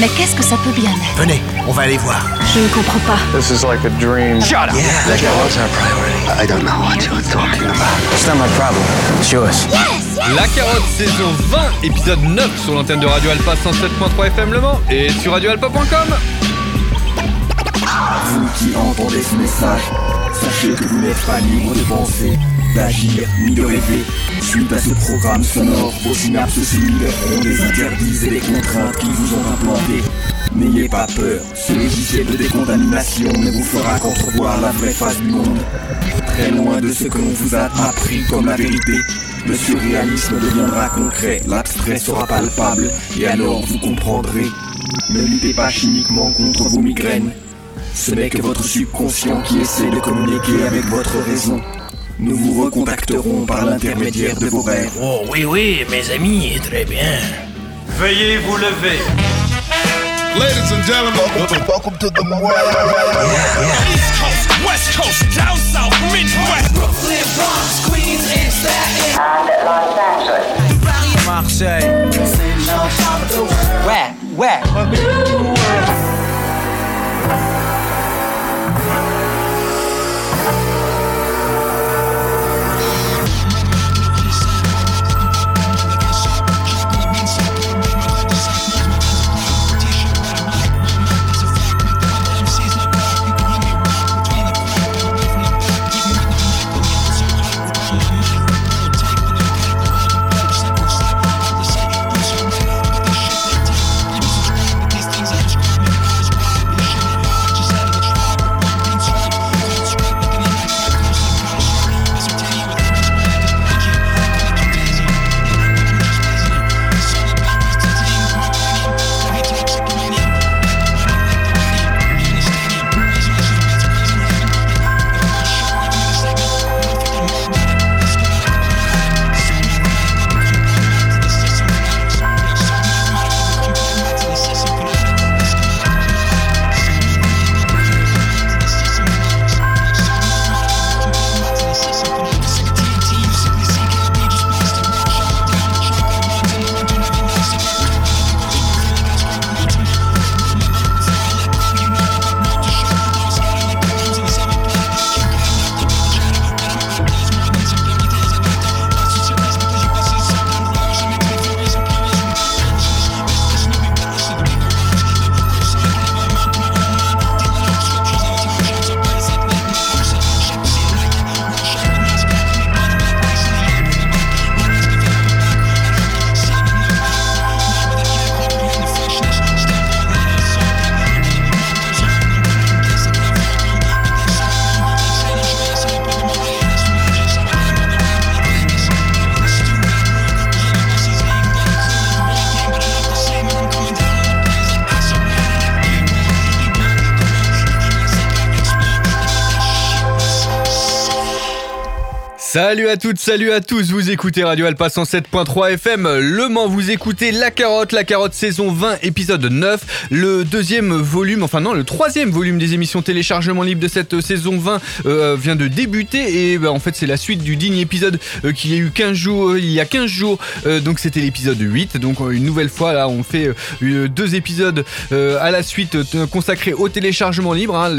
Mais qu'est-ce que ça peut bien être? Venez, on va aller voir. Je ne comprends pas. This is like a dream. Shut up. Yeah, that was our priority. I don't know what you're talking about. It's not my problem. It's yours. La carotte saison 20, épisode 9 sur l'antenne de Radio Alpha 107.3 FM Le Mans et sur radioalpha.com. Vous qui entendez ce message, sachez que vous n'êtes pas libre de penser, d'agir ni de rêver. Suite à ce programme sonore, vos synapses cellulaires ont des interdits et des contraintes qui vous ont implantés. N'ayez pas peur, ce logiciel de décontamination ne vous fera qu'entrevoir la vraie face du monde. Très loin de ce que l'on vous a appris comme la vérité, le surréalisme deviendra concret, l'abstrait sera palpable, et alors vous comprendrez. Ne luttez pas chimiquement contre vos migraines. Ce n'est que votre subconscient qui essaie de communiquer avec votre raison. Nous vous recontacterons par l'intermédiaire de vos rêves. Oh oui, oui, mes amis, très bien. Veuillez vous lever. Ladies and gentlemen, welcome to the East Coast, West Coast, down south, Midwest. Brooklyn, Bronx, Queens, and Staten Marseille. Ouais, ouais. Salut à toutes, salut à tous, vous écoutez Radio Alpha 107.3 FM, Le Mans, vous écoutez La Carotte, La Carotte saison 20, épisode 9, le deuxième volume, enfin non, le troisième volume des émissions téléchargement libre de cette saison 20 euh, vient de débuter et bah, en fait c'est la suite du digne épisode euh, qu'il y a eu 15 jours, euh, il y a 15 jours, euh, donc c'était l'épisode 8, donc une nouvelle fois là on fait deux épisodes à la suite consacrés au téléchargement libre, hein.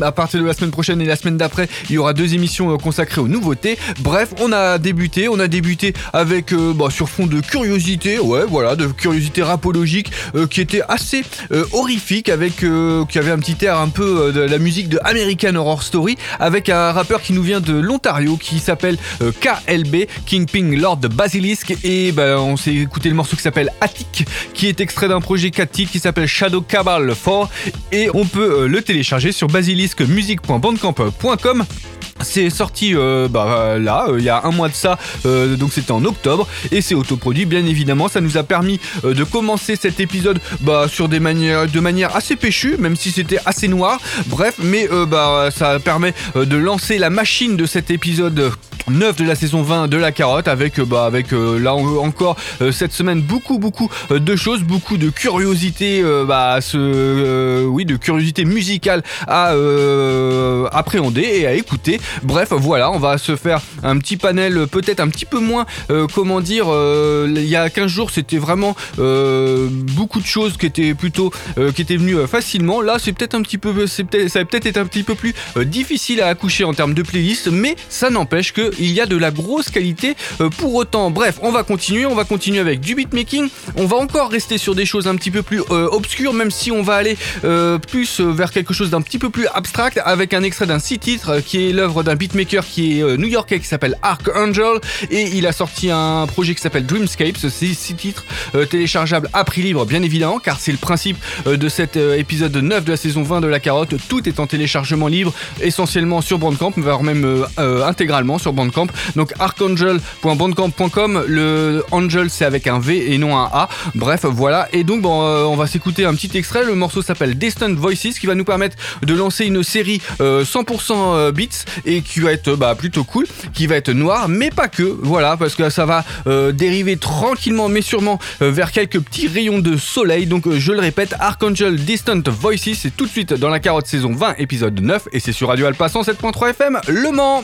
À partir de la semaine prochaine et la semaine d'après il y aura deux émissions consacrées aux nouveautés. Bref, on a débuté, on a débuté avec euh, bah, sur fond de curiosité, ouais, voilà, de curiosité rapologique euh, qui était assez euh, horrifique, avec qui avait un petit air un peu de la musique de American Horror Story, avec un rappeur qui nous vient de l'Ontario qui s'appelle KLB, Kingpin Lord Basilisk, et bah, on s'est écouté le morceau qui s'appelle Attic, qui est extrait d'un projet 4 titres qui s'appelle Shadow Cabal 4, et on peut le télécharger sur basilisquemusic.bandcamp.com. C'est sorti euh, bah, là, euh, il y a un mois de ça, euh, donc c'était en octobre, et c'est autoproduit bien évidemment. Ça nous a permis de commencer cet épisode bah, sur des manières, de manière assez péchue, même si c'était assez noir. Bref, mais bah, ça permet de lancer la machine de cet épisode 9 de la saison 20 de la carotte avec, bah, avec là en- encore cette semaine beaucoup beaucoup de choses, beaucoup de curiosité, bah, euh, oui, de curiosité musicale à appréhender et à écouter. Bref, voilà, on va se faire un petit panel peut-être un petit peu moins, euh, comment dire, euh, il y a 15 jours c'était vraiment euh, beaucoup de choses qui étaient plutôt, qui étaient venues facilement. Là c'est peut-être un petit peu, ça va peut-être être un petit peu plus difficile à accoucher en termes de playlist, mais ça n'empêche qu'il y a de la grosse qualité pour autant. Bref, on va continuer, on va continuer avec du beatmaking, on va encore rester sur des choses un petit peu plus obscures, même si on va aller plus vers quelque chose d'un petit peu plus abstract avec un extrait d'un six titres qui est l'œuvre d'un beatmaker qui est euh, new-yorkais qui s'appelle Archangel et il a sorti un projet qui s'appelle Dreamscapes, c'est six titres euh, téléchargeables à prix libre bien évidemment car c'est le principe euh, de cet épisode 9 de la saison 20 de la carotte, tout est en téléchargement libre essentiellement sur Bandcamp, voire même intégralement sur Bandcamp. Donc archangel.bandcamp.com, le Angel c'est avec un V et non un A. Bref, voilà. Et donc on va s'écouter un petit extrait. Le morceau s'appelle Distant Voices qui va nous permettre de lancer une série euh, 100% euh, beats et qui va être bah, plutôt cool, qui va être noir, mais pas que. Voilà, parce que ça va euh, dériver tranquillement mais sûrement euh, vers quelques petits rayons de soleil. Donc euh, je le répète, Archangel Distant Voices, c'est tout de suite dans la carotte saison 20 épisode 9 et c'est sur Radio Alpha 107.3 FM Le Mans.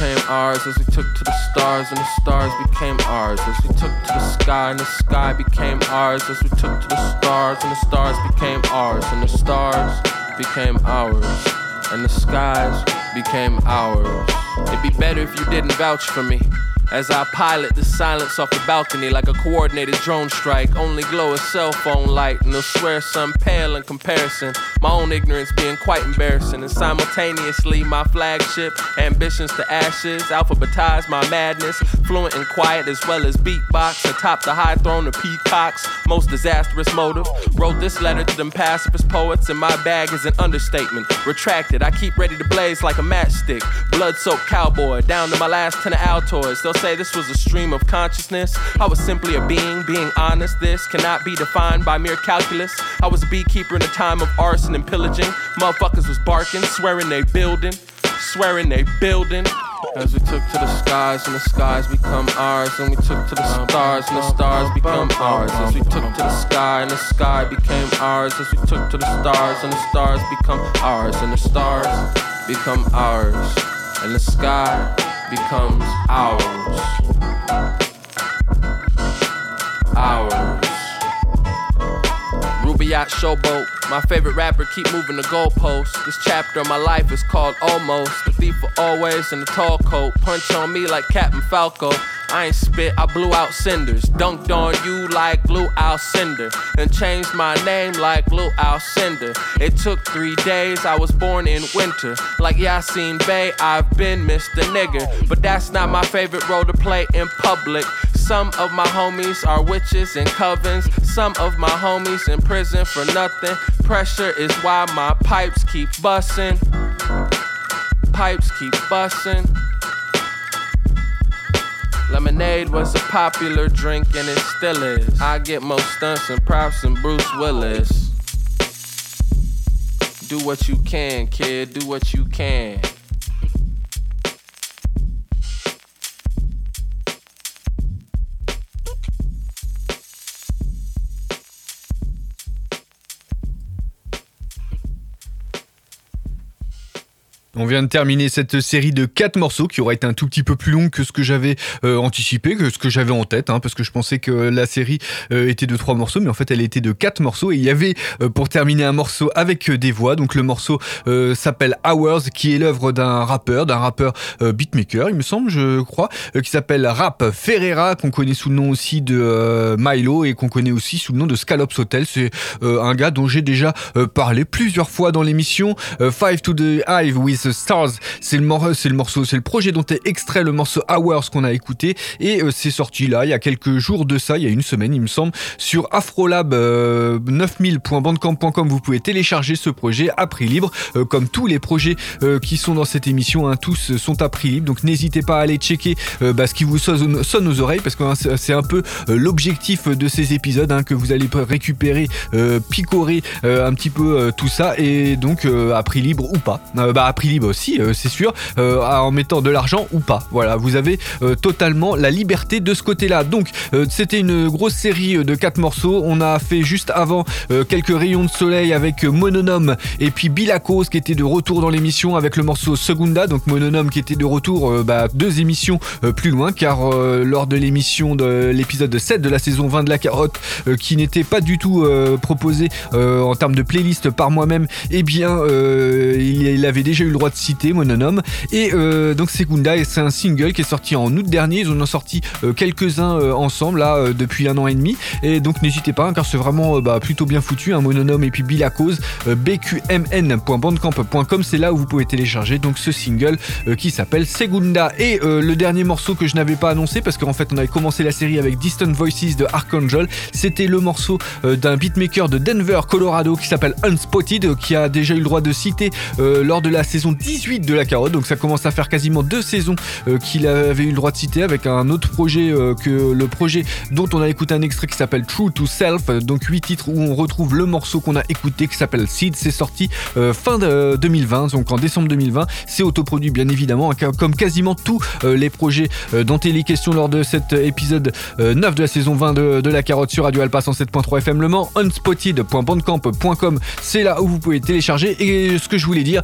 Became ours, as we took to the stars and the stars became ours, as we took to the sky and the sky became ours, as we took to the stars and the stars became ours, and the stars became ours, and the skies became ours. It'd be better if you didn't vouch for me. As I pilot the silence off the balcony like a coordinated drone strike, only glow a cell phone light, and they'll swear some pale in comparison. My own ignorance being quite embarrassing, and simultaneously my flagship ambitions to ashes, alphabetize my madness, fluent and quiet as well as beatbox atop the high throne of peacocks. Most disastrous motive. Wrote this letter to them pacifist poets, and my bag is an understatement. Retracted, I keep ready to blaze like a matchstick. Blood soaked cowboy, down to my last ten of Altoids. They'll say this was a stream of consciousness. I was simply a being, being honest. This cannot be defined by mere calculus. I was a beekeeper in a time of arson and pillaging. Motherfuckers was barking, swearing they building, swearing they building. As we took to the skies and the skies become ours, and we took to the stars and the stars become ours. As we took to the sky and the sky became ours, as we took to the stars and the stars become ours, and the stars become ours, and the sky becomes ours. Ours. Rubaiyat Showboat, my favorite rapper, keep moving the goalposts. This chapter of my life is called Almost. The thief for always in the tall coat. Punch on me like Captain Falco. I ain't spit, I blew out cinders. Dunked on you like Blue Alcindor. And changed my name like Blue Alcindor. It took three days, I was born in winter. Like Yasin Bey, I've been Mr. Nigger. But that's not my favorite role to play in public. Some of my homies are witches and covens. Some of my homies in prison for nothing. Pressure is why my pipes keep bussin'. Pipes keep bussin'. Lemonade was a popular drink and it still is. I get more stunts and props than Bruce Willis. Do what you can, kid, do what you can. On vient de terminer cette série de 4 morceaux qui aura été un tout petit peu plus longue que ce que j'avais euh, anticipé, que ce que j'avais en tête, hein, parce que je pensais que la série euh, était de 3 morceaux, mais en fait elle était de 4 morceaux. Et il y avait euh, pour terminer un morceau avec des voix. Donc le morceau s'appelle Hours, qui est l'œuvre d'un rappeur, d'un rappeur beatmaker, il me semble, je crois, qui s'appelle Rap Ferreira, qu'on connaît sous le nom aussi de Milo et qu'on connaît aussi sous le nom de Scallops Hotel. C'est un gars dont j'ai déjà parlé plusieurs fois dans l'émission. Five to the Hive with Stars, c'est le, morceau, c'est le projet dont est extrait le morceau Hours qu'on a écouté. Et euh, c'est sorti là il y a quelques jours de ça, il y a une semaine il me semble, sur Afrolab euh, 9000.bandcamp.com vous pouvez télécharger ce projet à prix libre euh, comme tous les projets qui sont dans cette émission, hein, tous sont à prix libre. Donc n'hésitez pas à aller checker bah, ce qui vous sonne, aux oreilles parce que hein, c'est un peu l'objectif de ces épisodes hein, que vous allez récupérer, picorer un petit peu tout ça. Et donc à prix libre ou pas, bah à prix équilibre aussi, c'est sûr, en mettant de l'argent ou pas. Voilà, vous avez totalement la liberté de ce côté-là. Donc, c'était une grosse série de quatre morceaux. On a fait juste avant quelques rayons de soleil avec Mononome et puis Bilakos qui était de retour dans l'émission avec le morceau Segunda. Donc Mononome qui était de retour bah, deux émissions plus loin car lors de l'émission de l'épisode 7 de la saison 20 de la carotte qui n'était pas du tout proposé en termes de playlist par moi-même, eh bien, euh, il, avait déjà eu le droit de citer Mononome. Et euh, donc Segunda, c'est un single qui est sorti en août dernier. Ils en ont sorti euh, quelques-uns ensemble là depuis un an et demi. Et donc n'hésitez pas, hein, car c'est vraiment bah, plutôt bien foutu. Un hein, Mononome et puis Bill cause bqmn.bandcamp.com, c'est là où vous pouvez télécharger donc ce single qui s'appelle Segunda. Et le dernier morceau que je n'avais pas annoncé parce qu'en fait on avait commencé la série avec Distant Voices de Archangel, c'était le morceau d'un beatmaker de Denver, Colorado qui s'appelle Unspotted, qui a déjà eu le droit de citer euh, lors de la saison 18 de la carotte. Donc ça commence à faire quasiment deux saisons euh, qu'il avait eu le droit de citer avec un autre projet euh, que le projet dont on a écouté un extrait qui s'appelle True to Self. Donc huit titres où on retrouve le morceau qu'on a écouté qui s'appelle Seed. C'est sorti fin de 2020, donc en décembre 2020. C'est autoproduit bien évidemment, hein, comme quasiment tous les projets dont il est question lors de cet épisode 9 de la saison 20 de, de la carotte sur Radio Alpha 107.3 FM Le Mans. Unspotted.bandcamp.com, c'est là où vous pouvez télécharger. Et ce que je voulais dire,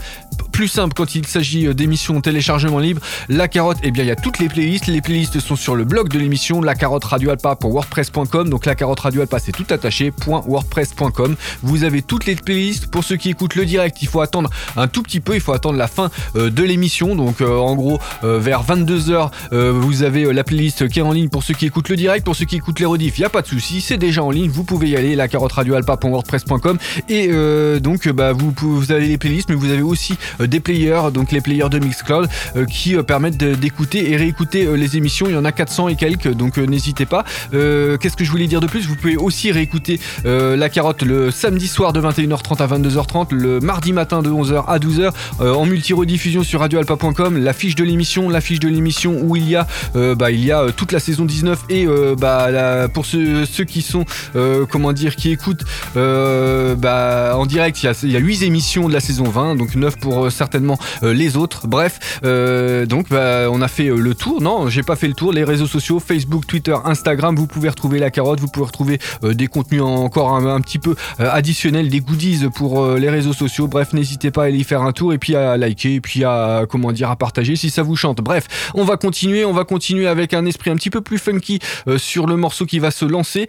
plus quand il s'agit d'émissions téléchargement libre, la carotte, eh bien il y a toutes les playlists. Les playlists sont sur le blog de l'émission, la carotte radio wordpress.com. Donc la carotte radio alpa c'est tout attaché, .wordpress.com. Vous avez toutes les playlists. Pour ceux qui écoutent le direct, il faut attendre un tout petit peu, il faut attendre la fin euh, de l'émission. Donc euh, en gros, euh, vers 22h, vous avez la playlist qui est en ligne pour ceux qui écoutent le direct. Pour ceux qui écoutent les rediff, il n'y a pas de souci, c'est déjà en ligne. Vous pouvez y aller, la carotte radio alpa.wordpress.com. Et donc bah, vous, vous avez les playlists, mais vous avez aussi euh, des donc les players de Mixcloud, euh, qui euh, permettent d'écouter et réécouter les émissions. Il y en a 400 et quelques, donc n'hésitez pas. Qu'est-ce que je voulais dire de plus? Vous pouvez aussi réécouter La Carotte le samedi soir de 21h30 à 22h30, le mardi matin de 11h à 12h, en multi-rediffusion sur radioalpa.com. La fiche de l'émission, la fiche de l'émission où il y a, bah, il y a toute la saison 19 et bah, pour ceux, ceux, qui sont, comment dire, qui écoutent bah, en direct, il y, a, il y a 8 émissions de la saison 20, donc 9 pour euh, les autres. Bref, euh, donc bah, on a fait euh, le tour. Non, j'ai pas fait le tour. Les réseaux sociaux, Facebook, Twitter, Instagram, vous pouvez retrouver la carotte, vous pouvez retrouver des contenus encore un, petit peu additionnels, des goodies pour les réseaux sociaux. Bref, n'hésitez pas à aller faire un tour et puis à liker et puis à comment dire à partager si ça vous chante. Bref, on va continuer, on va continuer avec un esprit un petit peu plus funky sur le morceau qui va se lancer.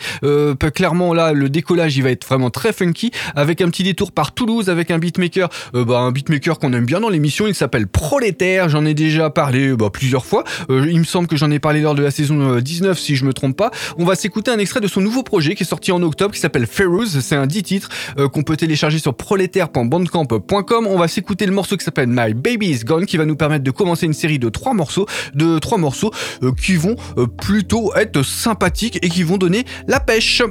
clairement là, le décollage il va être vraiment très funky avec un petit détour par Toulouse avec un beatmaker, bah, un beatmaker qu'on aime bien dans l'émission. Il s'appelle Prolétaire. J'en ai déjà parlé bah, plusieurs fois. Euh, il me semble que j'en ai parlé lors de la saison 19 euh, si je me trompe pas. On va s'écouter un extrait de son nouveau projet qui est sorti en octobre qui s'appelle Feroz. C'est un 10 titres euh, qu'on peut télécharger sur prolétaire.bandcamp.com. On va s'écouter le morceau qui s'appelle My Baby is Gone qui va nous permettre de commencer une série de trois morceaux, de trois morceaux qui vont plutôt être sympathiques et qui vont donner la pêche.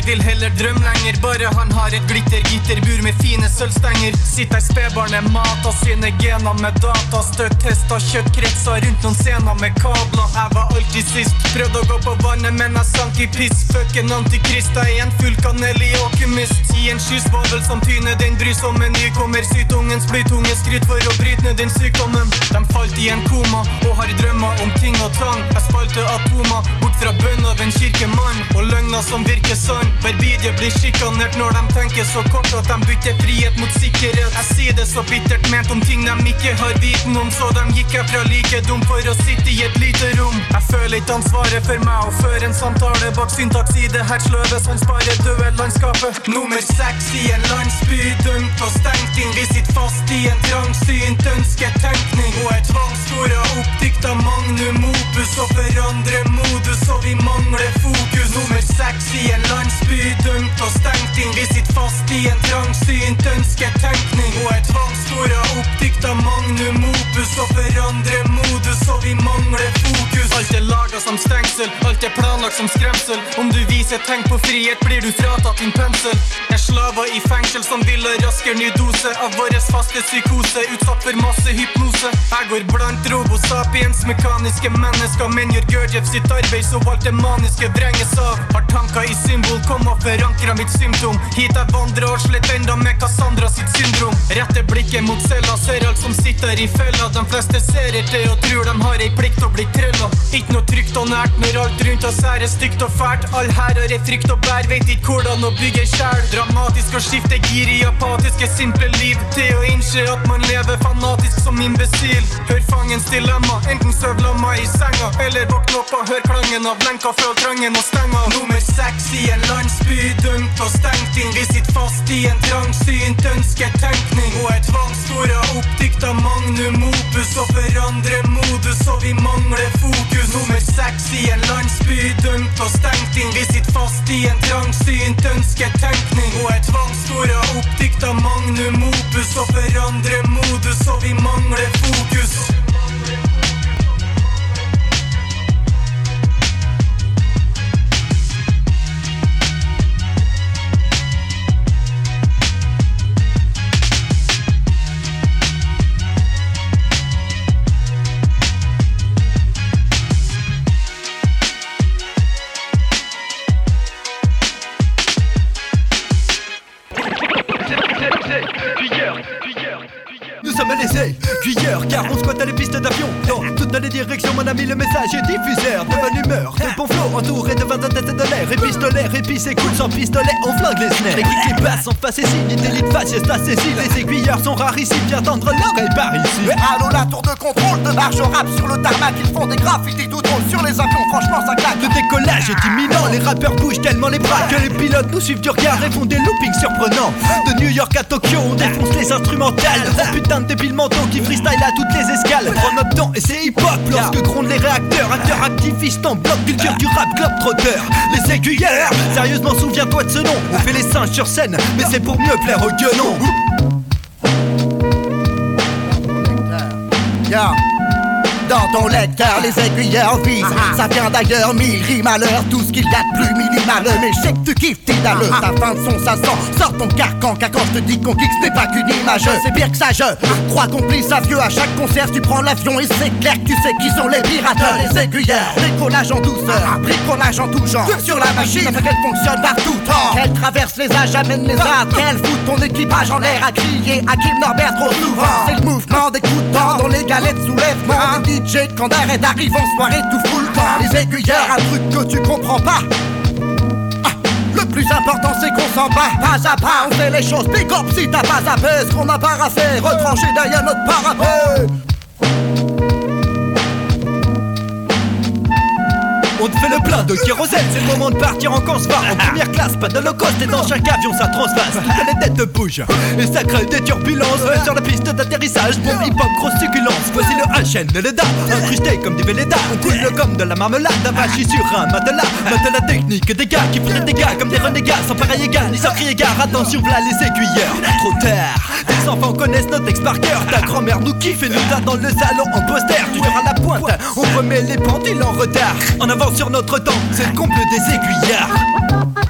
Søvngjenger vil heller drømme lenger, bare han har et glittergitterbur med fine sølvstenger. Sitter spedbarnet, av sine gener med data. Støtt testa kjøttkretser rundt noen scener med kabler. Jeg var alltid sist, prøvde å gå på vannet, men jeg sank i piss. Fucken antikrist, jeg er en full kanel i åkemist. I en skysvavel som tyner den brysomme nykommer. Sytungens blytunge skryt for å bryte ned den sykdommen. De falt i en koma og har drømmer om ting og tang. Jeg spalte atomer bort fra bønn av en kirkemann. Og løgner som virker sann. Verbidie blir sjikanert når de tenker så kort at de bytter frihet mot sikkerhet. Jeg sier det så bittert ment om ting de ikke har viten om, så de gikk herfra like dum for å sitte i et lite rom. Jeg føler ikke ansvaret for meg å føre en samtale bak syntaks i det her sløvet som sparer døde landskapet. Nummer seks i en landsby dømt og stengt inn. Vi sitter fast i en trangsynt ønsketenkning og er tvangsspora oppdikt av magnum opus og forandrer modus, og vi mangler fokus. Nummer seks i en landsby dømt og stengt inn. Vi sitter fast i en trangsynt ønsketenkning og er tvangsspora oppdikt av magnum opus og forandrer modus, og vi mangler fokus. Alt er laga som stengsel, alt er planlagt som skremsel. Om du viser tegn på frihet, blir du fratatt din pensel. Jeg slaver i fengsel som vil ha raskere ny dose av vår faste psykose, utsatt for masse hypnose. Jeg går blant robosapiens, mekaniske mennesker, men gjør Gurdjieff sitt arbeid, så alt det maniske vrenges av. Har tanker i symbol, kom og forankra mitt symptom. Hit jeg vandrer og slett enda med Cassandra sitt syndrom. Retter blikket mot cella, ser alt som sitter i fella. De fleste ser etter og tror de har ei plikt å bli trella. Ikke noe trygt og nært når alt rundt oss her er stygt og fælt. All her har ei frykt og bær, vet ikke hvordan å bygge sjæl. Dramatisk å skifte gir i apatiske, simple liv. Til å innse at man lever fanatisk som imbesil. Hør fangens dilemma, enten søv lamma i senga, eller våkne opp og hør klangen av lenka, føl trangen og stenga. Nummer seks i en landsby dømt og stengt inn. Vi sitter fast i en trangsynt ønsketenkning og et er tvangsfora oppdikta magnum opus og forandrer modus, og vi mangler fokus. Nummer seks i en landsby dømt og stengt inn. Vi sitter fast i en trangsynt ønsketenkning og er oppdikt av magnum opus og forandrer modus, og vi mangler fokus. Sommes les aiguilleurs car on squatte à les pistes d'avion. Dans toutes les directions mon ami le message est diffuseur. De bonne humeur, de bon flow entouré de 20 têtes de l'air. Et pistolet, épicé cool sans pistolet on flingue les snares Les geeks qui passent en face et signe, d'élite faciès saisi Les aiguilleurs sont rares ici, viens tendre l'oreille par ici. Mais allô la tour de contrôle de marche rap sur le tarmac. Ils font des graffitis tout drôles sur les avions. Franchement ça claque. Le décollage est imminent, les rappeurs bougent tellement les bras Que les pilotes nous suivent du regard et font des loopings surprenants. De New York à Tokyo on défonce les instrumentales. Oh putain de débiles mentaux qui freestyle à toutes les escales. Prends notre temps et c'est hip-hop. Lorsque grondent les réacteurs Acteurs activistes en bloc, culture du rap globe-trotteur Les aiguilleurs, sérieusement souviens-toi de ce nom. On fait les singes sur scène, mais c'est pour mieux plaire aux gueulons Yeah. Dans ton lecteur, les aiguilleurs visent. Ça vient d'ailleurs, mille rimes à l'heure. Tout ce qu'il y a de plus minimal. Mais je sais que tu kiffes, t'es dans le. Ta fin de son, ça sent. Sors ton carcan, car quand je te dis qu'on kick, ce n'est pas qu'une image. C'est pire que ça, je crois qu'on plie ça vieux. À chaque concert, tu prends l'avion et c'est clair que tu sais qui sont les pirates. Les aiguilleurs, bricolage en douceur, bricolage en tout genre. Sur la machine, ça fait qu'elle fonctionne par tout temps. Qu'elle traverse les âges, amène les arts. Qu'elle fout ton équipage en l'air à crier à Kim Norbert trop souvent. C'est le mouvement des coups de dents dans les galettes soulèvement. Des DJ quand d'arrêt arrive en soirée tout fout le temps. Les aiguilleurs, un truc que tu comprends pas. Ah, Le plus important c'est qu'on s'en bat Pas à pas on fait les choses Big up si t'as pas à faire Ce qu'on n'a pas à faire Retranché derrière notre parapet On te fait le plein de kérosène, c'est le moment de partir en consvar En première classe, pas de low cost et dans chaque avion ça transvase. Toutes les têtes bougent et ça crée des turbulences. Sur la piste d'atterrissage, bon hip-hop, grosse succulence. Voici le HN, le DA, incrusté comme du Véleda On coule comme de la marmelade, avachi sur un matelas. Matelas technique, des gars qui font des dégâts comme des renégats. Sans pareil égal, ni sans crier gare, attention voilà les aiguilleurs. Trop tard, les enfants connaissent notre texte par cœur. Ta grand-mère nous kiffe et nous a dans le salon en poster. Toujours à la pointe, on remet les pendules en retard. En avance sur notre temps, c'est le comble des aiguillards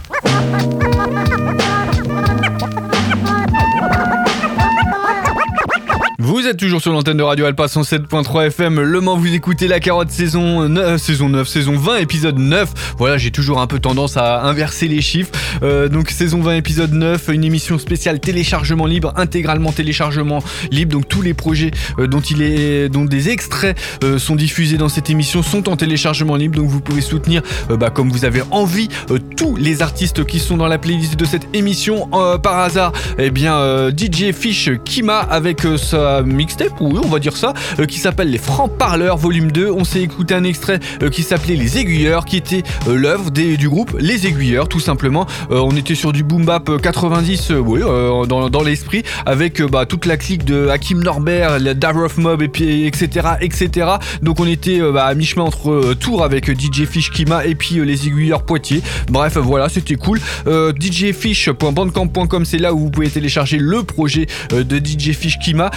Vous êtes toujours sur l'antenne de Radio Alpa 107.3 FM. Le Mans, vous écoutez la carotte saison 9, saison 9, saison 20, épisode 9. Voilà, j'ai toujours un peu tendance à inverser les chiffres. Euh, donc saison 20, épisode 9, une émission spéciale téléchargement libre, intégralement téléchargement libre. Donc tous les projets euh, dont il est, dont des extraits euh, sont diffusés dans cette émission sont en téléchargement libre. Donc vous pouvez soutenir, euh, bah, comme vous avez envie, euh, tous les artistes qui sont dans la playlist de cette émission. Euh, par hasard, eh bien euh, DJ Fish Kima avec euh, sa mixtape, on va dire ça, euh, qui s'appelle Les Francs Parleurs Volume 2. On s'est écouté un extrait euh, qui s'appelait Les Aiguilleurs, qui était euh, l'œuvre du groupe Les Aiguilleurs, tout simplement. On était sur du boom bap euh, 90, euh, oui, dans, dans l'esprit, avec bah, toute la clique de Hakim Norbert, Davrof Mob, et puis etc., etc. Donc on était bah, à mi-chemin entre Tours avec DJ Fish Kima et puis Les Aiguilleurs Poitiers. Bref, voilà, c'était cool. Euh, DJFish.bandcamp.com, c'est là où vous pouvez télécharger le projet de DJ Fish Kima.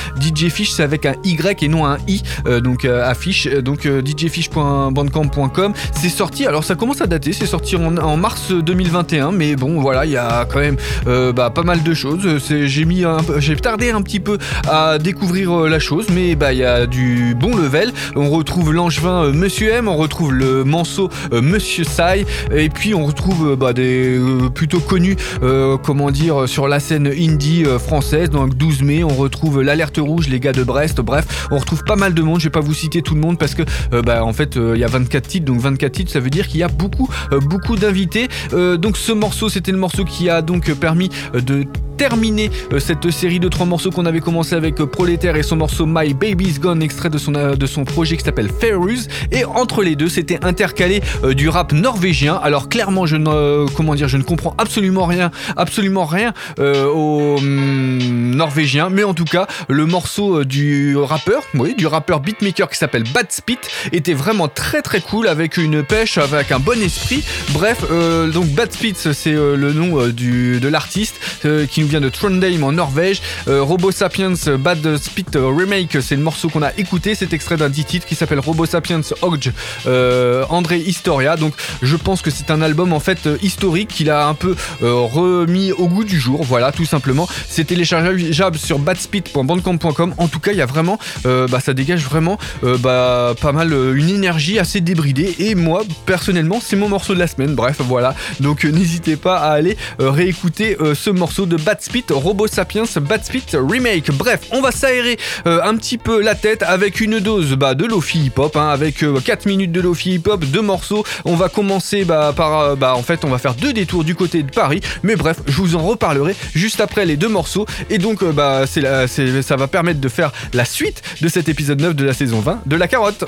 Fish, c'est avec un Y et non un I, euh, donc euh, affiche. Euh, Donc euh, djfish.bandcamp.com. C'est sorti, alors ça commence à dater, c'est sorti en, mars 2021, mais bon, voilà, il y a quand même euh, bah, pas mal de choses. J'ai mis, j'ai tardé un petit peu à découvrir euh, la chose, mais bah il y a du bon level. On retrouve l'angevin euh, Monsieur M, on retrouve le manceau euh, Monsieur Sai, et puis on retrouve euh, bah, des euh, plutôt connus, euh, comment dire, sur la scène indie euh, française. Donc 12 mai, on retrouve l'alerte rouge, les gars de Brest. Bref, on retrouve pas mal de monde. Je vais pas vous citer tout le monde parce que euh, bah en fait euh, il y a 24 titres, donc 24 titres, ça veut dire qu'il y a beaucoup, euh, beaucoup d'invités. Donc ce morceau, c'était le morceau qui a donc permis de terminer euh, cette série de trois morceaux qu'on avait commencé avec euh, Prolétaire et son morceau My Baby's Gone, extrait de son, euh, de son projet qui s'appelle Ferrus. Et entre les deux, c'était intercalé du rap norvégien. Alors clairement, je ne, comment dire, je ne comprends absolument rien, absolument rien au hum, norvégien, mais en tout cas, le morceau du rappeur, oui, du rappeur beatmaker qui s'appelle Bad Spit était vraiment très très cool avec une pêche, avec un bon esprit. Bref, donc Bad Spit, c'est le nom du, de l'artiste qui nous de Trondheim en Norvège. Euh, Robo Sapiens euh, Bad Spit euh, Remake, c'est le morceau qu'on a écouté. C'est extrait d'un 10 titres qui s'appelle Robo Sapiens euh, André Historia. Donc je pense que c'est un album en fait historique qu'il a un peu remis au goût du jour. Voilà, tout simplement. C'est téléchargeable sur badspit.bandcamp.com. En tout cas, il y a vraiment, bah, ça dégage vraiment bah, pas mal une énergie assez débridée. Et moi, personnellement, c'est mon morceau de la semaine. Bref, voilà. Donc n'hésitez pas à aller réécouter ce morceau de Bad Spit, Robo Sapiens, Bad Spit Remake. Bref, on va s'aérer euh, un petit peu la tête avec une dose bah, de Lofi Hip Hop, hein, avec euh, 4 minutes de Lofi Hip Hop, deux morceaux. On va commencer bah, par, euh, bah, en fait, on va faire deux détours du côté de Paris. Mais bref, je vous en reparlerai juste après les deux morceaux. Et donc, euh, bah, ça va permettre de faire la suite de cet épisode 9 de la saison 20 de La Carotte.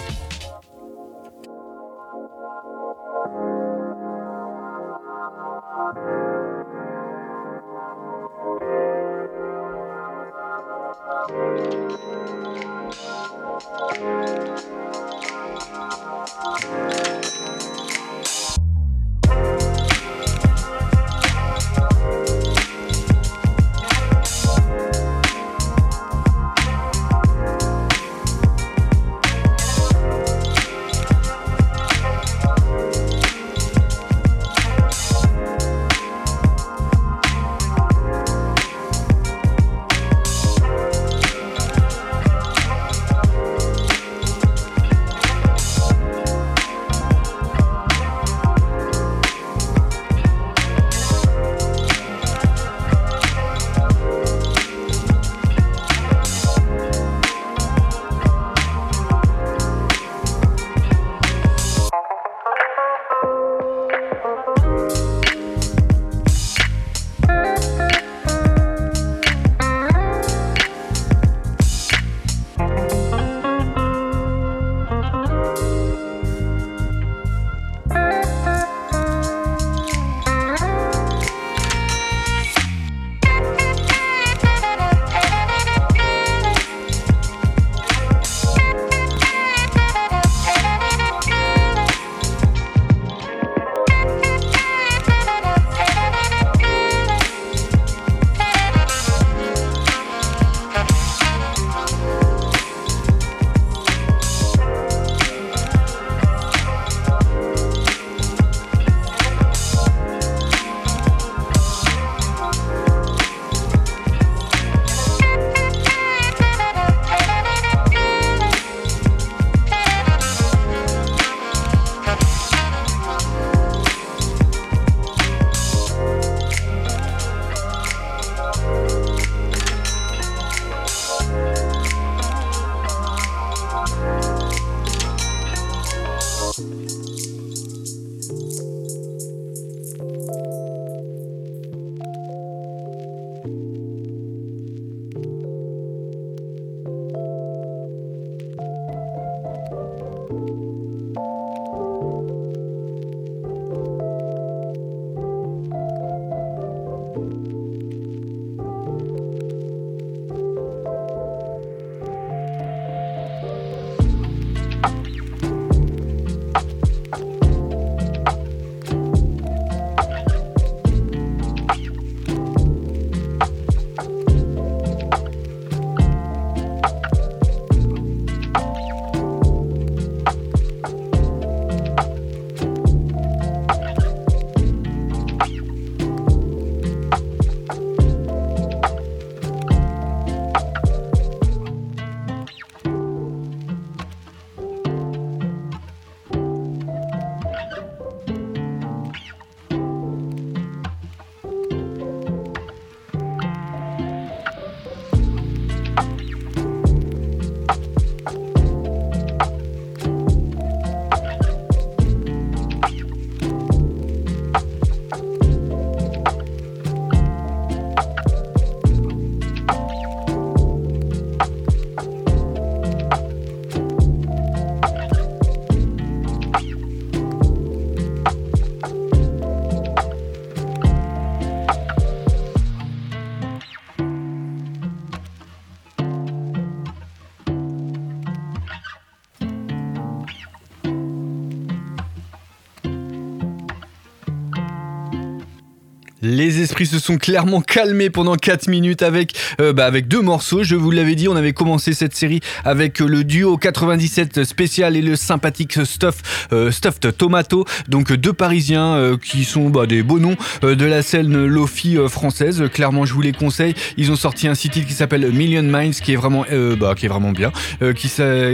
Les esprits se sont clairement calmés pendant 4 minutes avec, euh, bah, avec deux morceaux. Je vous l'avais dit, on avait commencé cette série avec euh, le duo 97 spécial et le sympathique Stuff, euh, Stuffed Tomato. Donc deux Parisiens qui sont bah, des beaux noms de la scène Lofi française. Clairement, je vous les conseille. Ils ont sorti un site qui s'appelle Million Miles, qui est vraiment, bah, qui est bien.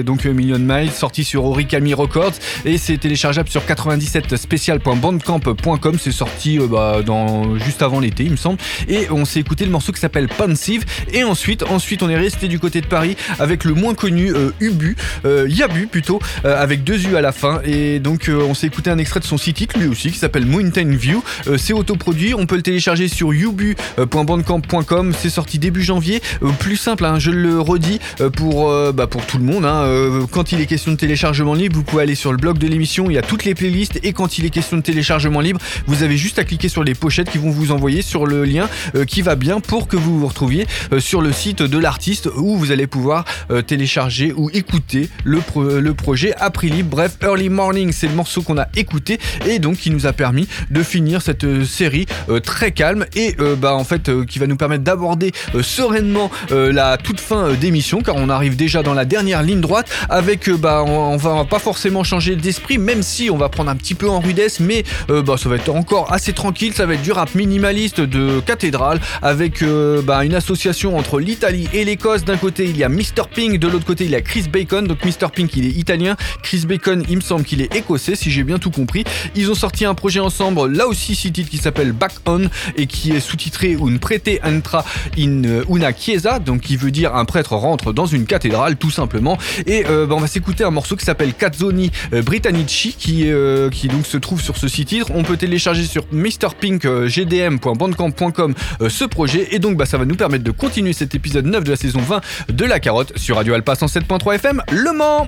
Donc Million Miles, sorti sur Origami Records et c'est téléchargeable sur 97spécial.bandcamp.com. C'est sorti dans avant l'été, il me semble. Et on s'est écouté le morceau qui s'appelle Pensive. Et ensuite, ensuite, on est resté du côté de Paris avec le moins connu euh, Ubu, euh, Yabu plutôt, euh, avec deux U à la fin. Et donc, on s'est écouté un extrait de son site lui aussi qui s'appelle Mountain View. C'est autoproduit. On peut le télécharger sur ubu.bandcamp.com. C'est sorti début janvier. Plus simple, hein, je le redis pour, bah, pour tout le monde. hein. Quand il est question de téléchargement libre, vous pouvez aller sur le blog de l'émission. Il y a toutes les playlists. Et quand il est question de téléchargement libre, vous avez juste à cliquer sur les pochettes qui vont vous envoyer sur le lien euh, qui va bien pour que vous vous retrouviez euh, sur le site de l'artiste où vous allez pouvoir euh, télécharger ou écouter le, pro- le projet à prix libre. Bref, Early Morning, c'est le morceau qu'on a écouté et donc qui nous a permis de finir cette série très calme et bah en fait qui va nous permettre d'aborder sereinement la toute fin d'émission car on arrive déjà dans la dernière ligne droite avec bah on, va pas forcément changer d'esprit même si on va prendre un petit peu en rudesse mais bah ça va être encore assez tranquille ça va être du rap minimaliste de cathédrale avec euh, bah, une association entre l'Italie et l'Écosse. D'un côté il y a Mr Pink de l'autre côté il y a Chris Bacon. Donc Mr Pink il est italien. Chris Bacon il me semble qu'il est écossais si j'ai bien tout compris. Ils ont sorti un projet ensemble là aussi six qui s'appelle Back On et qui est sous-titré Un prete entra in una chiesa. Donc qui veut dire un prêtre rentre dans une cathédrale tout simplement. Et euh, bah, on va s'écouter un morceau qui s'appelle Cazzoni euh, Britannici qui, euh, qui donc se trouve sur ce six titres. On peut télécharger sur mrpink.gdm.bandcamp.com euh, ce projet. Et donc bah, ça va nous permettre de continuer cet épisode 9 de la saison 20 de La Carotte sur Radio Alpa 107.3 FM Le Mans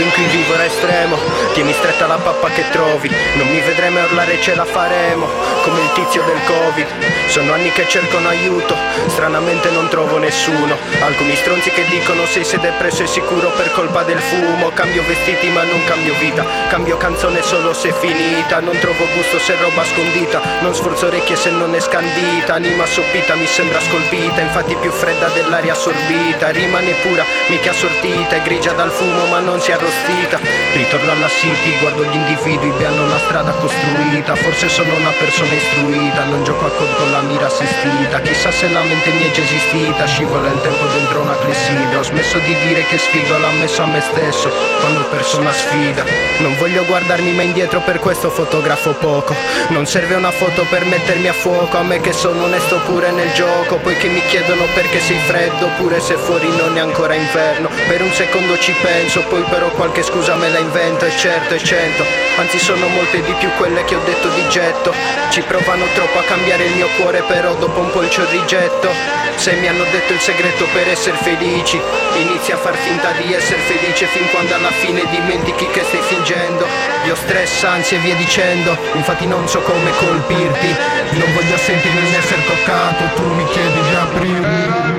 mondo in cui vivo estremo. Tieni stretta la pappa che trovi Non mi vedrai mai urlare ce la faremo. Come il tizio del covid. Sono anni che cercano aiuto Stranamente non trovo nessuno. Alcuni stronzi che dicono se sei depresso e sicuro per colpa del fumo. Cambio vestiti ma non cambio vita. Cambio canzone solo se finita. Non trovo gusto se roba scondita. Non sforzo orecchie se non è scandita. Anima soppita mi sembra scolpita. Infatti più fredda dell'aria assorbita. Rimane pura, mica sortita È grigia dal fumo ma non si è arrostita Ritorno alla city, guardo gli individui Vi hanno la strada costruita. Forse sono una persona istruita Non gioco a code con la mira assistita. Chissà se la mente mi è già esistita Scivola il tempo dentro una clessidra. Ho smesso di dire che sfido L'ho ammesso a me stesso. Quando ho perso una sfida Non voglio guardarmi mai indietro Per questo fotografo poco. Non serve una foto per mettermi a fuoco A me che sono onesto pure nel gioco. Poi che mi chiedono perché sei freddo Pure se fuori non è ancora inverno. Per un secondo ci penso Poi però qualche scusa me la invento E certo è cento Anzi sono molte di più quelle che ho detto di getto. Ci provano troppo a cambiare il mio cuore Però dopo un po' il rigetto. Se mi hanno detto il segreto per essere felici Inizi a far finta di essere felice Fin quando alla fine dimentichi che stai fingendo. Io stress, ansia e via dicendo. Infatti non so come colpirti. Non voglio sentirmi di essere toccato. Tu mi chiedi di aprirmi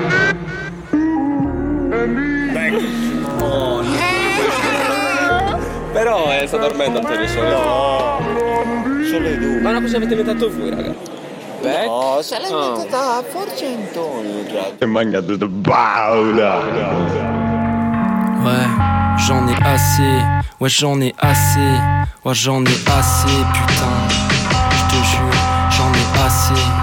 Però eh, sta dormendo Antonio Sole. No, solo due. Ma cosa avete inventato voi, raga? Beck? No, se l'ha inventata forse Antonio. T'es mangiato de baula. Ouais, j'en ai assez, ouais j'en ai assez, ouais j'en ai assez, putain, je te jure, j'en ai assez.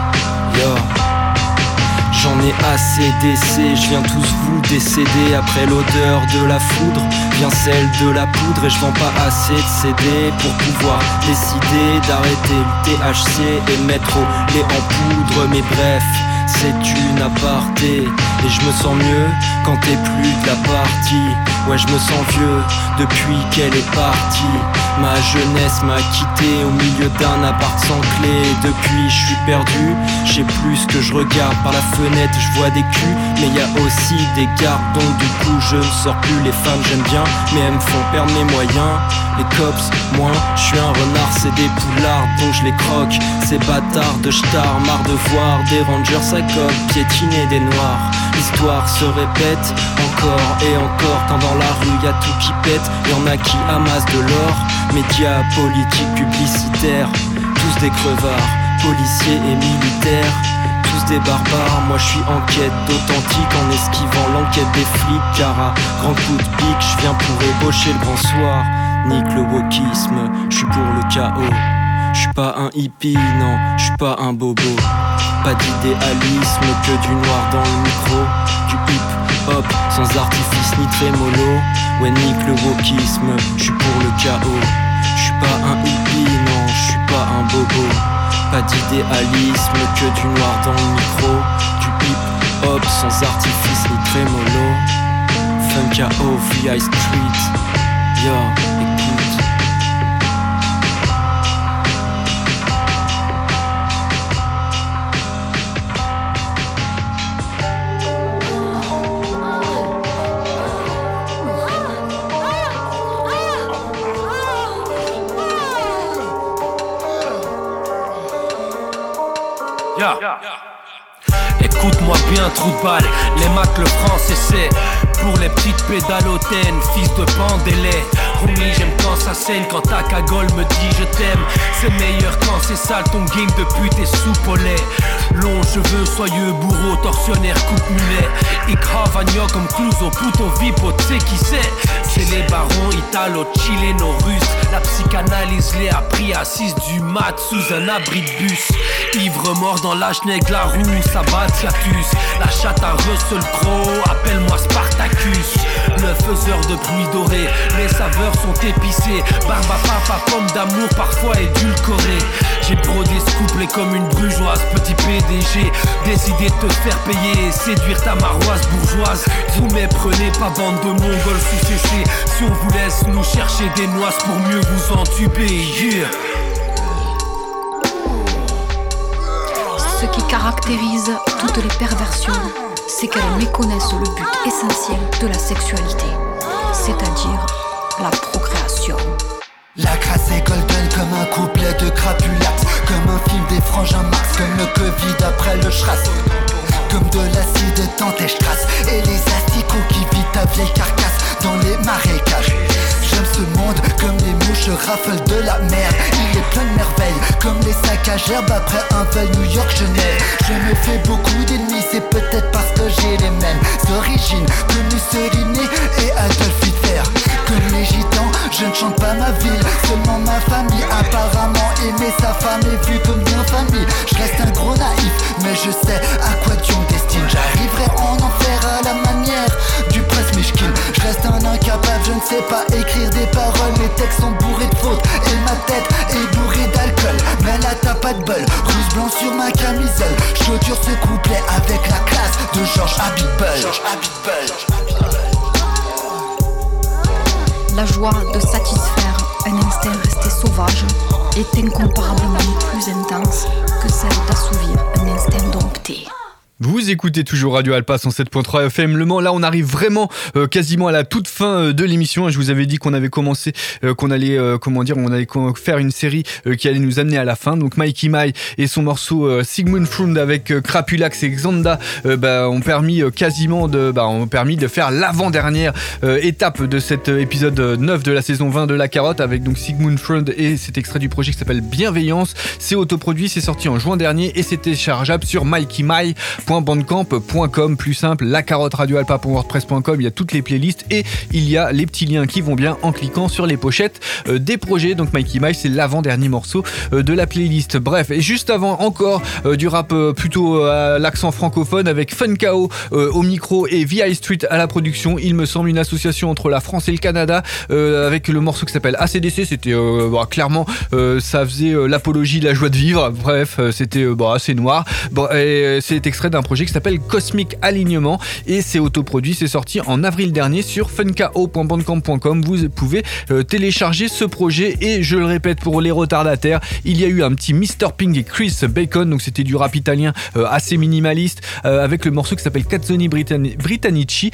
J'en ai assez d'essais, je viens tous vous décéder. Après l'odeur de la foudre, vient celle de la poudre Et je vends pas assez de CD pour pouvoir décider D'arrêter le THC et mettre au lait en poudre. Mais bref, c'est une aparté Et je me sens mieux quand t'es plus de la partie Ouais je me sens vieux depuis qu'elle est partie. Ma jeunesse m'a quitté au milieu d'un appart sans clé. Depuis je suis perdu, je sais plus que je regarde Par la fenêtre je vois des culs. Mais y a aussi des gardes Donc du coup je ne sors plus. Les femmes j'aime bien mais elles me font perdre mes moyens. Les cops, moi je suis un renard. C'est des poulards donc je les croque. Ces bâtards de star marre de voir Des rangers à coque piétiner des noirs. L'histoire se répète encore et encore Quand dans la rue y tout qui pète. Y'en a qui amassent de l'or. Médias, politiques, publicitaires. Tous des crevards, policiers et militaires. Tous des barbares, moi je suis en quête d'authentique. En esquivant l'enquête des flics car à grand coup de pique je viens pour ébaucher le grand soir. Nique le wokisme, je suis pour le chaos. Je pas un hippie, non, je pas un bobo. Pas d'idéalisme, que du noir dans le micro. Du hip hop, sans artifice ni trémolo Ouais le wokisme, je suis pour le chaos. Je suis pas un hippie, non, je suis pas un bobo. Pas d'idéalisme, que du noir dans le micro. Du hip hop, sans artifice ni trémolo Funk KO, VI Street. Yo, Les macs, le français c'est pour les petites pédalotènes, fils de pandélé. J'aime quand ça saigne, quand ta cagole me dit je t'aime. C'est meilleur quand c'est sale, ton game de pute est sous lait. Long cheveux, soyeux, bourreau, torsionnaire, coupe mulet. Et cravagno comme Clouseau, puto vipo, tu qui c'est C'est les barons italo, chileno, russes. La psychanalyse l'ai appris assise du mat sous un abri de bus. Ivre mort dans la schneck, la roue, Sabatiatus. La chatte à Russell Crowe, appelle-moi Spartacus. Le faiseur de bruit doré, les saveurs sont épicées. Barbe à papa, pomme d'amour, parfois édulcorée. J'ai brodé ce couplet comme une brugeoise, petit PDG. Décidé de te faire payer, séduire ta maroise bourgeoise. Vous méprenez pas bande de mongols sous-séchés. Si on vous laisse nous chercher des noix pour mieux vous entuber, yeah. Ce qui caractérise toutes les perversions, c'est qu'elles méconnaissent le but essentiel de la sexualité, c'est-à-dire la procréation. La grâce est golden comme un couplet de crapulax Comme un film des frangins Marx Comme le Covid après le schrass Comme de l'acide dans tes strass Et les asticots qui vident ta vieille carcasse Dans les marécages J'aime ce monde comme les mouches raflent de la mer. Il est plein de merveilles comme les sacs à gerbe après un vol New York Genève. Je me fais beaucoup d'ennemis c'est peut-être parce que j'ai les mêmes origines Que Mussolini et Adolf Hitler. Comme les gitans je ne chante pas ma ville. Seulement ma famille apparemment aimer sa femme est vue comme bien famille. Je reste un gros naïf mais je sais à quoi Dieu me destine J'arriverai en enfer à la manière du presse Mishkin. Je reste un incapable, je ne sais pas écrire des paroles. Mes textes sont bourrés de et ma tête est bourrée d'alcool. Mais là t'as pas de bol, rouge blanc sur ma camisole. Chaudure ce couplet avec la classe de Georges Abitbol La joie de satisfaire un instinct resté sauvage est incomparablement plus intense que celle d'assouvir un instinct dompté. Vous écoutez toujours Radio Alpa 107.3 FM Le Mans. Là, on arrive vraiment euh, quasiment à la toute fin euh, de l'émission. Je vous avais dit qu'on avait commencé, euh, qu'on allait, euh, comment dire, on allait faire une série euh, qui allait nous amener à la fin. Donc Mikey Mai et son morceau Sigmund Frund avec Crapulax et Xanda bah, ont permis quasiment de, bah, ont permis de faire l'avant-dernière étape de cet épisode euh, 9 de la saison 20 de La Carotte avec donc Sigmund Frund et cet extrait du projet qui s'appelle Bienveillance. C'est autoproduit, c'est sorti en juin dernier et c'est téléchargeable sur mikeymy.com. carotte.bandcamp.com, plus simple, la carotte radioalpa.wordpress.com, il y a toutes les playlists et il y a les petits liens qui vont bien en cliquant sur les pochettes euh, des projets. Donc Mikey Mile, c'est l'avant-dernier morceau euh, de la playlist. Bref, et juste avant encore euh, du rap plutôt à l'accent francophone avec Funkao au micro et VI Street à la production. Il me semble une association entre la France et le Canada avec le morceau qui s'appelle ACDC. C'était bah, clairement ça faisait l'apologie de la joie de vivre. Bref, c'était bah, assez noir. C'est extrait d'un projet qui s'appelle Cosmic Alignement et c'est autoproduit. C'est sorti en avril dernier sur funkao.bandcamp.com. Vous pouvez euh, télécharger ce projet et je le répète pour les retardataires, il y a eu un petit Mr Ping et Chris Bacon. Donc c'était du rap italien euh, assez minimaliste euh, avec le morceau qui s'appelle Cazzoni Britanni- Britannici,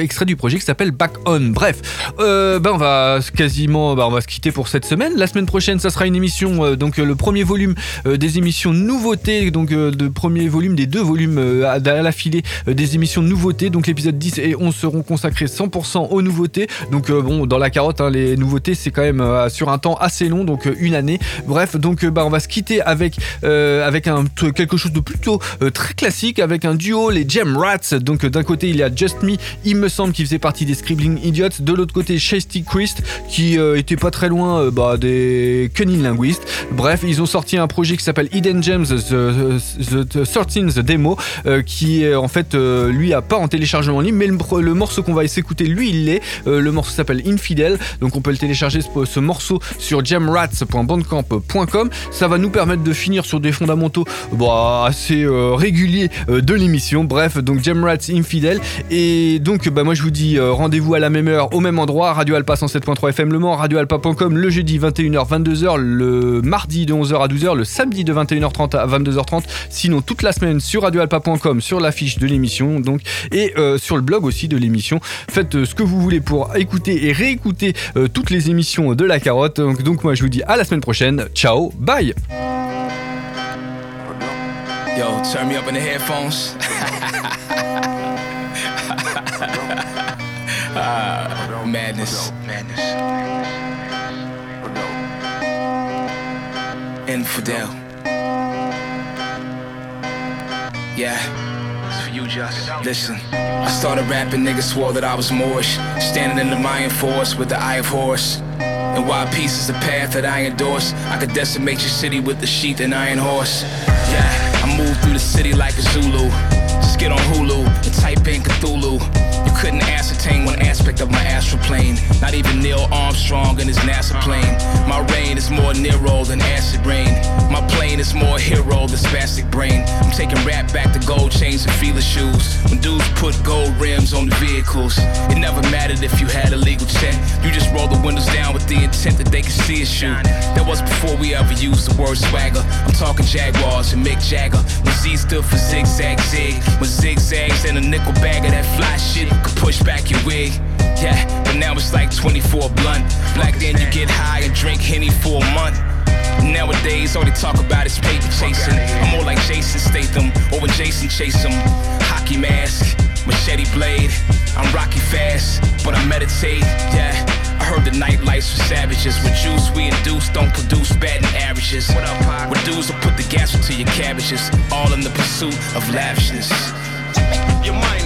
extrait du projet qui s'appelle Back On. Bref, ben on va quasiment, bah, on va se quitter pour cette semaine. La semaine prochaine, ça sera une émission, donc le premier volume des émissions nouveautés, donc de premier volume des deux volumes euh, à, l'affilée euh, des émissions nouveautés. Donc l'épisode 10 et 11 seront consacrés 100% aux nouveautés. Donc euh, bon, dans la carotte, hein, les nouveautés c'est quand même sur un temps assez long, donc une année. Bref, donc bah, on va se quitter avec avec un quelque chose de plutôt très classique, avec un duo, les Gem Rats. Donc d'un côté il y a Just Me, il me semble qu'il faisait partie des Scribbling Idiots. De l'autre côté Shasty Christ, qui était pas très loin bah, des Cunning Linguists. Bref, ils ont sorti un projet qui s'appelle Hidden Gems, The, the, the 13 The Demo, euh, qui est en fait euh, lui a pas en téléchargement libre, mais le, morceau qu'on va s'écouter, lui il l'est. Euh, le morceau s'appelle Infidel, donc on peut le télécharger ce, ce morceau sur jamrats.bandcamp.com. Ça va nous permettre de finir sur des fondamentaux bah, assez réguliers de l'émission. Bref, donc Jamrats Infidel. Et donc bah, moi je vous dis rendez-vous à la même heure, au même endroit, Radio Alpa 107.3 FM Le Mans, radioalpa.com le jeudi 21h 22h, le mardi de 11h à 12h, le samedi de 21h30 à 22h30. Sinon toute la semaine sur radioalpa.com sur l'affiche de l'émission donc et euh, sur le blog aussi de l'émission. Faites euh, ce que vous voulez pour écouter et réécouter euh, toutes les émissions de la carotte. Donc, donc moi je vous dis à la semaine prochaine. Ciao, bye. Yo, turn me up in the headphones. Ah, madness. Yeah. It's for you, Josh. Listen, I started rapping, niggas swore that I was Moorish. Standing in the Mayan forest with the eye of Horus. And why peace is the path that I endorse. I could decimate your city with the sheath and iron horse. Yeah, I move through the city like a Zulu. Just get on Hulu and type in Cthulhu. Couldn't ascertain one aspect of my astral plane. Not even Neil Armstrong and his NASA plane. My reign is more Nero than acid rain. My plane is more hero than spastic brain. I'm taking rap back to gold chains and feeler shoes. When dudes put gold rims on the vehicles, it never mattered if you had a legal check. You just roll the windows down with the intent that they could see us shoot. That was before we ever used the word swagger. I'm talking Jaguars and Mick Jagger. When Z stood for zigzag zig. When zigzags and a nickel bag of that fly shit push back your wig. Yeah, but now it's like 24 blunt. Black then you get high and drink Henny for a month. Nowadays, all they talk about is paper chasing. I'm more like Jason Statham, or when Jason chase him. Hockey mask, machete blade. I'm rocky fast, but I meditate. Yeah, I heard the nightlights for savages. With juice we induce, don't produce bad and averages. What up, Pac? With dudes will put the gas into your cabbages, all in the pursuit of lavishness. You're minor,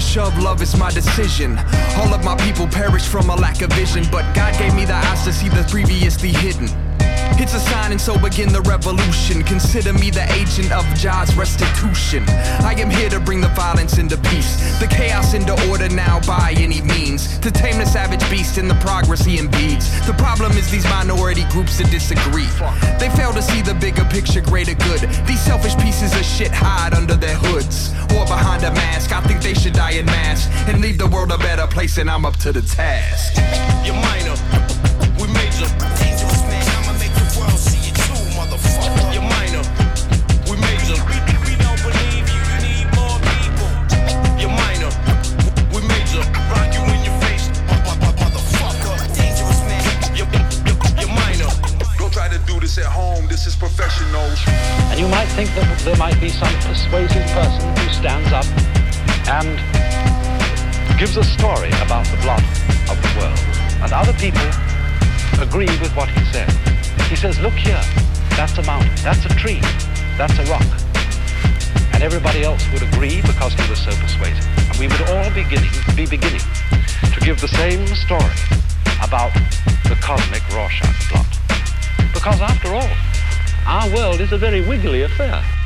to shove, love is my decision. All of my people perish from a lack of vision, but God gave me the eyes to see the previously hidden. It's a sign and so begin the revolution. Consider me the agent of Jah's restitution. I am here to bring the violence into peace, the chaos into order now by any means. To tame the savage beast and the progress he impedes. The problem is these minority groups that disagree. They fail to see the bigger picture, greater good. These selfish pieces of shit hide under their hoods or behind a mask. I think they should die in mass and leave the world a better place, and I'm up to the task. You're minor, think that there might be some persuasive person who stands up and gives a story about the blood of the world. And other people agree with what he says. He says, look here, that's a mountain, that's a tree, that's a rock. And everybody else would agree because he was so persuasive. And we would all beginning, be beginning to give the same story about the cosmic Rorschach blot. Because after all, our world is a very wiggly affair.